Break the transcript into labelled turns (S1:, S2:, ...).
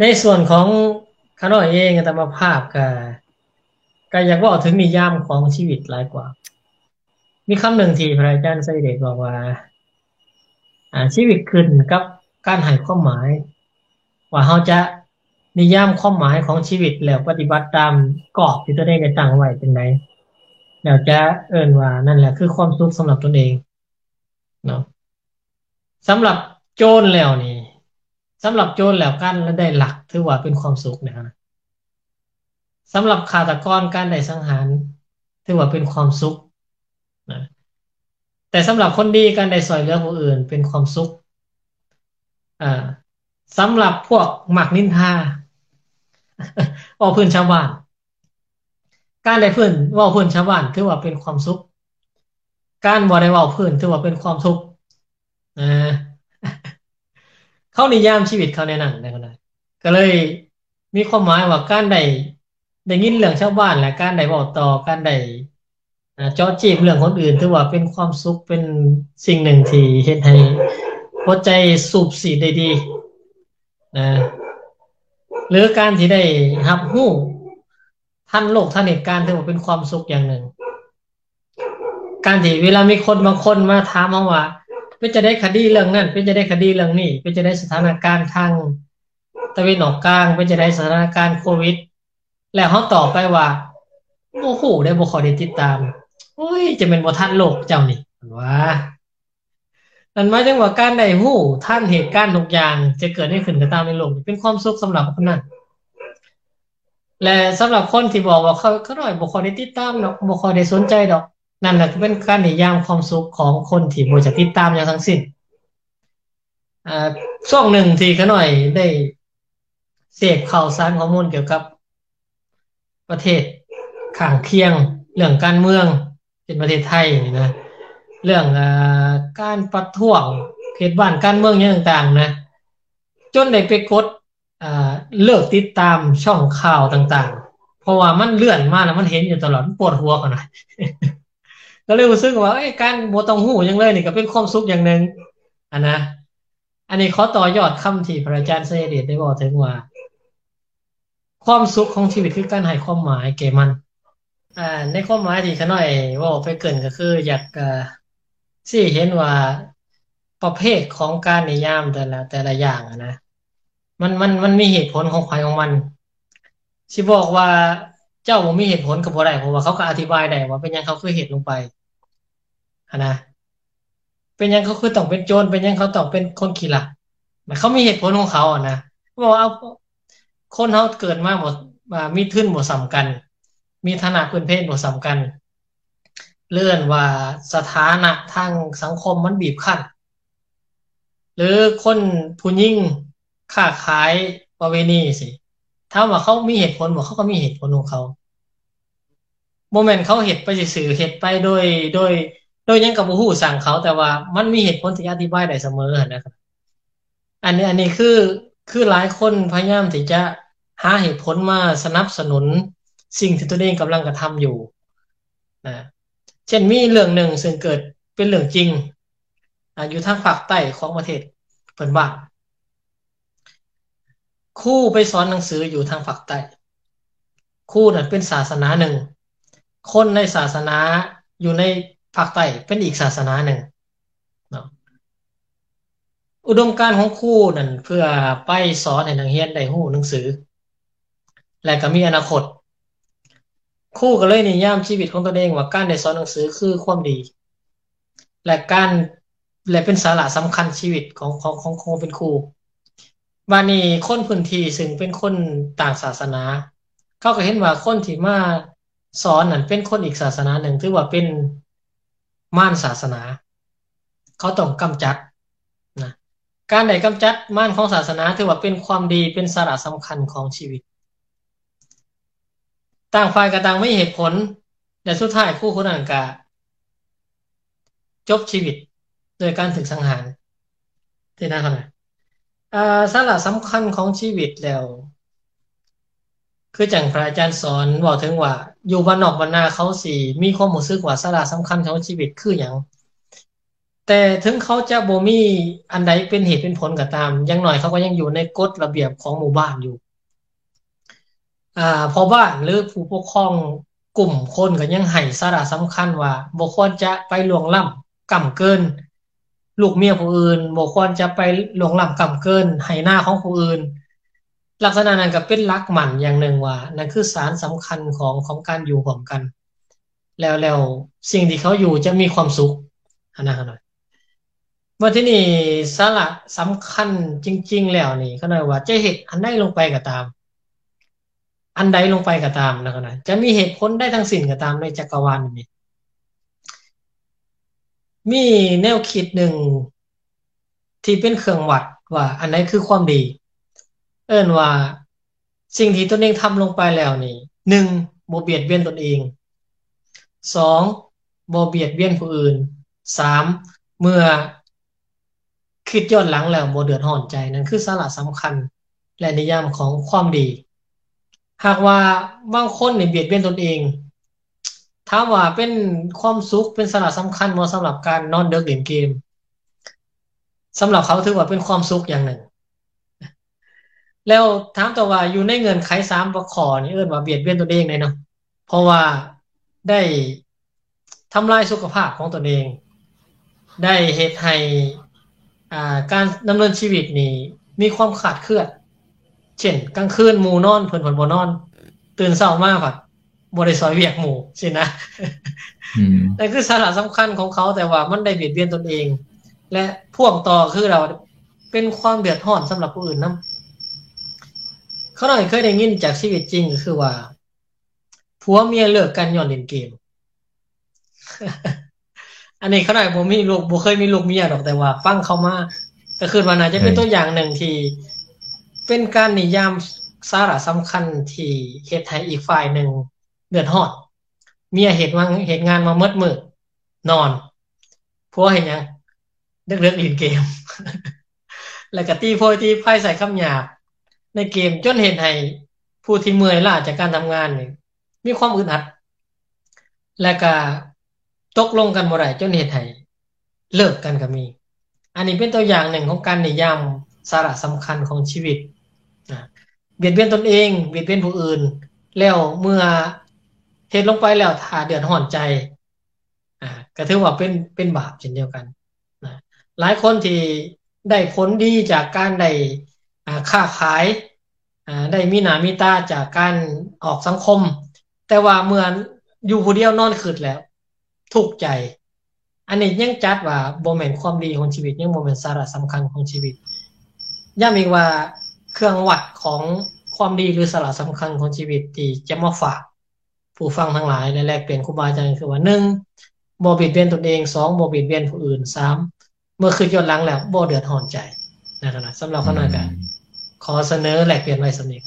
S1: ในส่วนของขน้อยเองธรรมภาพก็ก็อยากว่าถึงนิยามของชีวิตหลายกว่า มีคำหนึ่งที่พระอาจารย์ไสเดชบอกว่าอ่า ชีวิตขึ้นกับการให้ความหมาย ว่าเฮาจะนิยามความหมายของชีวิตแล้วปฏิบัติตามกรอบที่ตัวเองได้ตั้งไว้เป็นไดแล้วจะเอิ้นว่านั่นแหละคือความสุขสำหรับตนเองเนาะสำหรับโจรแล้วนี่ สำหรับโจรแล้วการได้หลักถือว่าเป็นความสุขนะสำหรับฆาตกรการได้สังหารถือว่าเป็นความสุขนะแต่สำหรับคนดีการได้ช่วยเหลือผู้อื่น เป็นความสุขอ่าสำหรับพวกหมักนินทาเว้าพื้นชาวบ้านการได้พิ่นว้าพื้นชาวบ้านถือว่าเป็นความสุข การบ่ได้ว้าพื้นถือว่าเป็นความทุกข์อ่า เขานิยามชีวิตเขาในนั้นได้ก็เลยมีความหมายว่าการได้ได้ยินเรื่องชาวบ้านและการได้เว้าต่อการได้อ่าเจาะจีบเรื่องคนอื่นถือว่าเป็นความสุขเป็นสิ่งหนึ่งที่เฮ็ดให้หัวใจสูบสีได้ดีนะหรือการที่ได้รับรู้ทันโลกทันเหตุการณ์ถือว่าเป็นความสุขอย่างหนึ่ง การที่เวลามีคนบางคนมาถามเฮาว่า เป็นจะได้คดีเรื่องนั้นเป็นจะได้คดีเรื่องนี้เป็นจะได้สถานการณ์ทางตะวันออกกลางเป็นจะได้สถานการณ์โควิด แล้วเฮาตอบไปว่าบ่ฮู้ได้บ่ค่อยได้ติดตามโอ้ยจะเป็นบ่ทันโลกเจ้านี่ว่านั่นหมายถึงว่าการได้ฮู้ทันเหตุการณ์ทุกอย่าง จะเกิดให้ขึ้นก็ตามในโลกเป็นความสุขสำหรับคนนั้นและสำหรับคนที่บอกว่าเขาเขาน้อยบ่ค่อยได้ติดตามดอกบ่ค่อยได้สนใจดอก นั่นแหละเป็นการนิยามความสุขของคนที่บ่จะติดตามอย่างทั้งสิ้นอ่าช่วงหนึ่งที่เขาน้อยได้เสพข่าวสารข้อมูลเกี่ยวกับ ประเทศข้างเคียง เรื่องการเมืองเป็นประเทศไทยนะ เรื่องอการประท้วงเขตบ้านการเมืองอย่างต่างๆ นะ จนได้ไปกดอ่าเลิกติดตามช่องข่าวต่างๆ เพราะว่ามันเลื่อนมาแล้วมันเห็นอยู่ตลอดปวดหัวเขาน่ะ ก็เลยรู้สึกว่าเอ้การบ่ต้องฮู้หยังเลยนี่ก็เป็นความสุขอย่างหนึ่งอันนะอันนี้ขอต่อยอดคำที่พระอาจารย์เสด็จได้บอกถึงว่า ความสุขของชีวิตคือการให้ความหมายแก่มันอ่าในความหมายที่ขน้อยว้าไปเกินก็คือ อยากอ่าสิเห็นว่าประเภทของการนิยามแต่ละ แต่ละอย่างนะมันมันมันมีเหตุผลของใครของมันสิบอกว่าเจ้าบ่มีเหตุผลก็บ่ได้เพราะว่าเขาก็อธิบายได้ว่าเป็นยังเขาคือเฮ็ดลงไป นนะเป็นยังเขาคือต้องเป็นโจรเป็นยังเขาต้องเป็นคนขี้ลักมันเขามีเหตุผลของเขาอะนะบอกว่าคนเฮาเกิดมาบ่ว่ามีทุนบ่สำกัน มีฐานะพื้นเพบ่สำกัน เลื่อนว่าสถานะทางสังคมมันบีบคั้น หรือคนผู้หญิงค้าขายประเวณีสิถ้าว่าเขามีเหตุผลบ่เขาก็มีเหตุผลของเขาบ่แม่นเขาเฮ็ดไปซื่อเฮ็ดไปโดยโดย โดยยังก็บ่ฮู้สั่งเขาแต่ว่ามันมีเหตุผลที่อธิบายได้เสมอนะครับ อันนี้อันนี้คือคือหลายคนพยายามที่จะหาเหตุผลมาสนับสนุนสิ่งที่ตัวเองกำลังกระทำอยู่นะเช่นมีเรื่องหนึ่งซึ่งเกิดเป็นเรื่องจริงอยู่ทางภาคใต้ของประเทศเพิ่นว่าครูไปสอนหนังสืออยู่ทางภาคใต้ครูนั่นเป็นศาสนาหนึ่ง คนในศาสนาอยู่ใน ภาคใต้เป็นอีกศาสนาหนึ่งเนาะอุดมการของครูนั่นเพื่อไปสอนให้นักเรียนได้ฮู้หนังสือ และก็มีอนาคตครูก็เลยนิยามชีวิตของตัวเองว่าการได้สอนหนังสือคือความดี และการและเป็นสาระสำคัญชีวิตของของของครูเป็นครูบานี้คนพื้นที่ซึ่งเป็นคนต่างศาสนา เขาก็เห็นว่าคนที่มาสอนนั่นเป็นคนอีกศาสนาหนึ่งถือว่าเป็น ม่านศาสนา เขาต้องกำจัดนะการได้กำจัดม่านของศาสนาถือว่าเป็นความดีเป็นสาระสำคัญของชีวิต ต่างฝ่ายก็ต่างไมีเหตุผลและสุดท้ายคู่คนนั้นก็จบชีวิตโดยการถึกสังหารที่นั่นเท่านั้นอ่าสาระสำคัญของชีวิตแล้ว คือจังพระอาจารย์สอนเว้าถึงว่า อยู่บ้านนอกบ้านนาเขาสิมีความรู้สึกว่าสาระสำคัญของชีวิตคือหยังแต่ถึงเขาจะบ่มีอันใดเป็นเหตุเป็นผลก็ตามย่างน้อยเขาก็ยังอยู่ในกฎระเบียบของหมู่บ้านอยู่ อ่าพอบ้านหรือผู้ปกครองกลุ่มคนก็ยังให้สาระสำคัญว่าบ่ควรจะไปล่วงล้ำก่ำเกิน ลูกเมียผู้อื่นบ่ควรจะไปล่วงล้ำก่ำเกินให้หน้าของผู้อื่น ลักษณะนั้นก็เป็นลักหมั่นอย่างหนึ่งว่า นั่นคือสารสำคัญของของการอยู่ร่วมกัน แล้วแล้วสิ่งที่เขาอยู่จะมีความสุขอันนั้นหน่อยว่าที่นี่สาระสำคัญจริง ๆ แล้วนี่ก็หน่อยว่าจะเฮ็ดอันใดลงไปก็ตาม อันใดลงไปก็ตามนะครับนะจะมีเหตุผลได้ทั้งสิ้นก็ตามในจักรวาลนี้มีแนวคิดหนึ่งที่เป็นเครื่องวัดว่า อันไหนคือความดี เอิ้นว่า สิ่งที่ตนเองทำลงไปแล้วนี่1บ่เบียดเบียนตนเอง 2บ่เบียดเบียนผู้อื่น 3 เมื่อคิดย้อนหลังแล้วบ่เดือดร้อนใจนั่นคือสาระสำคัญ และนิยามของความดี หากว่าบางคนนี่เบียดเบียนตนเองถามว่าเป็นความสุขเป็นสาระสำคัญบ่สำหรับการนอนดึกเล่นเกม สำหรับเขาถือว่าเป็นความสุขอย่างหนึ่ง แล้วถามต่อว่าอยู่ในเงื่อนไข3บ่ข้อนี่เอิ้นว่าเบียดเบียนตนเองได้เนาะเพราะว่าได้ทำลายสุขภาพของตนเอง ได้เฮ็ดให้อ่าการดำเนินชีวิตนี่มีความขาดเคลื่อนเช่นกลางคืนหมู่นอนเพิ่นเพิ่นบ่นอน ตื่นเช้ามาพัดบ่ได้ซอยเวียกหมู่สินะ
S2: อืม
S1: นั่นคือสาระสำคัญของเขาแต่ว่ามันได้เบียดเบียนตนเอง และพ่วงต่อคือเราเป็นความเดือดร้อนสำหรับผู้อื่นนำ เขาหน่อยเคยได้ยินจากชีวิตจริงก็คือว่าผัวเมียเลิกกันย้อนเล่นเกม อันนี้เขาหน่อยบ่มีลูกบ่เคยมีลูกเมียดอกแต่ว่า ฟังเขามาก็คือว่าน่าจะเป็นตัวอย่างหนึ่งที่เป็นการนิยามสาระสำคัญที่เฮ็ดให้อีกฝ่ายหนึ่งเดือดร้อนเมียเฮ็ดว่าเฮ็ดงานมาหมดมื้อนอนผัวเฮ็ดหยังเลิกๆเล่นเกม แล้วก็ตีโพยตีไพ่ใส่คำหยาบ ในเกมจนเฮ็ดให้ผู้ที่เมื่อยล้าจากการทำงานนี่มีความอึดอัด และก็ตกลงกันบ่ได้จนเฮ็ดให้เลิกกันก็มี อันนี้เป็นตัวอย่างหนึ่งของการนิยามสาระสำคัญของชีวิตนะเบียดเบียนตนเองเบียดเบียนผู้อื่น แล้วเมื่อเฮ็ดลงไปแล้วถ้าเดือดร้อนใจอ่าก็ถือว่าเป็นเป็นบาปเช่นเดียวกันนะหลายคนที่ได้ผลดีจากการได้อ่าค้าขาย ได้มีหนามีตาจากการออกสังคม แต่ว่าเมื่ออยู่ผู้เดียวนอนคืดแล้วทุกใจ อันนี้ยังจัดว่าบ่แม่นความดีของชีวิต ยังบ่แม่นสาระสำคัญของชีวิตย้ำอีกว่าเครื่องวัดของความดีหรือสาระสำคัญของชีวิตที่จะมาฝากผู้ฟังทั้งหลายและแลกเปลี่ยนครูบาอาจารย์คือว่า1บ่เบียดเบียนตนเอง2บ่เบียดเบียนผู้อื่น3เมื่อคือย้อนหลังแล้วบ่เดือดร้อนใจนะครับสำหรับคณะการ ขอเสนอแลกเปลี่ยนไว้ซั่นนี้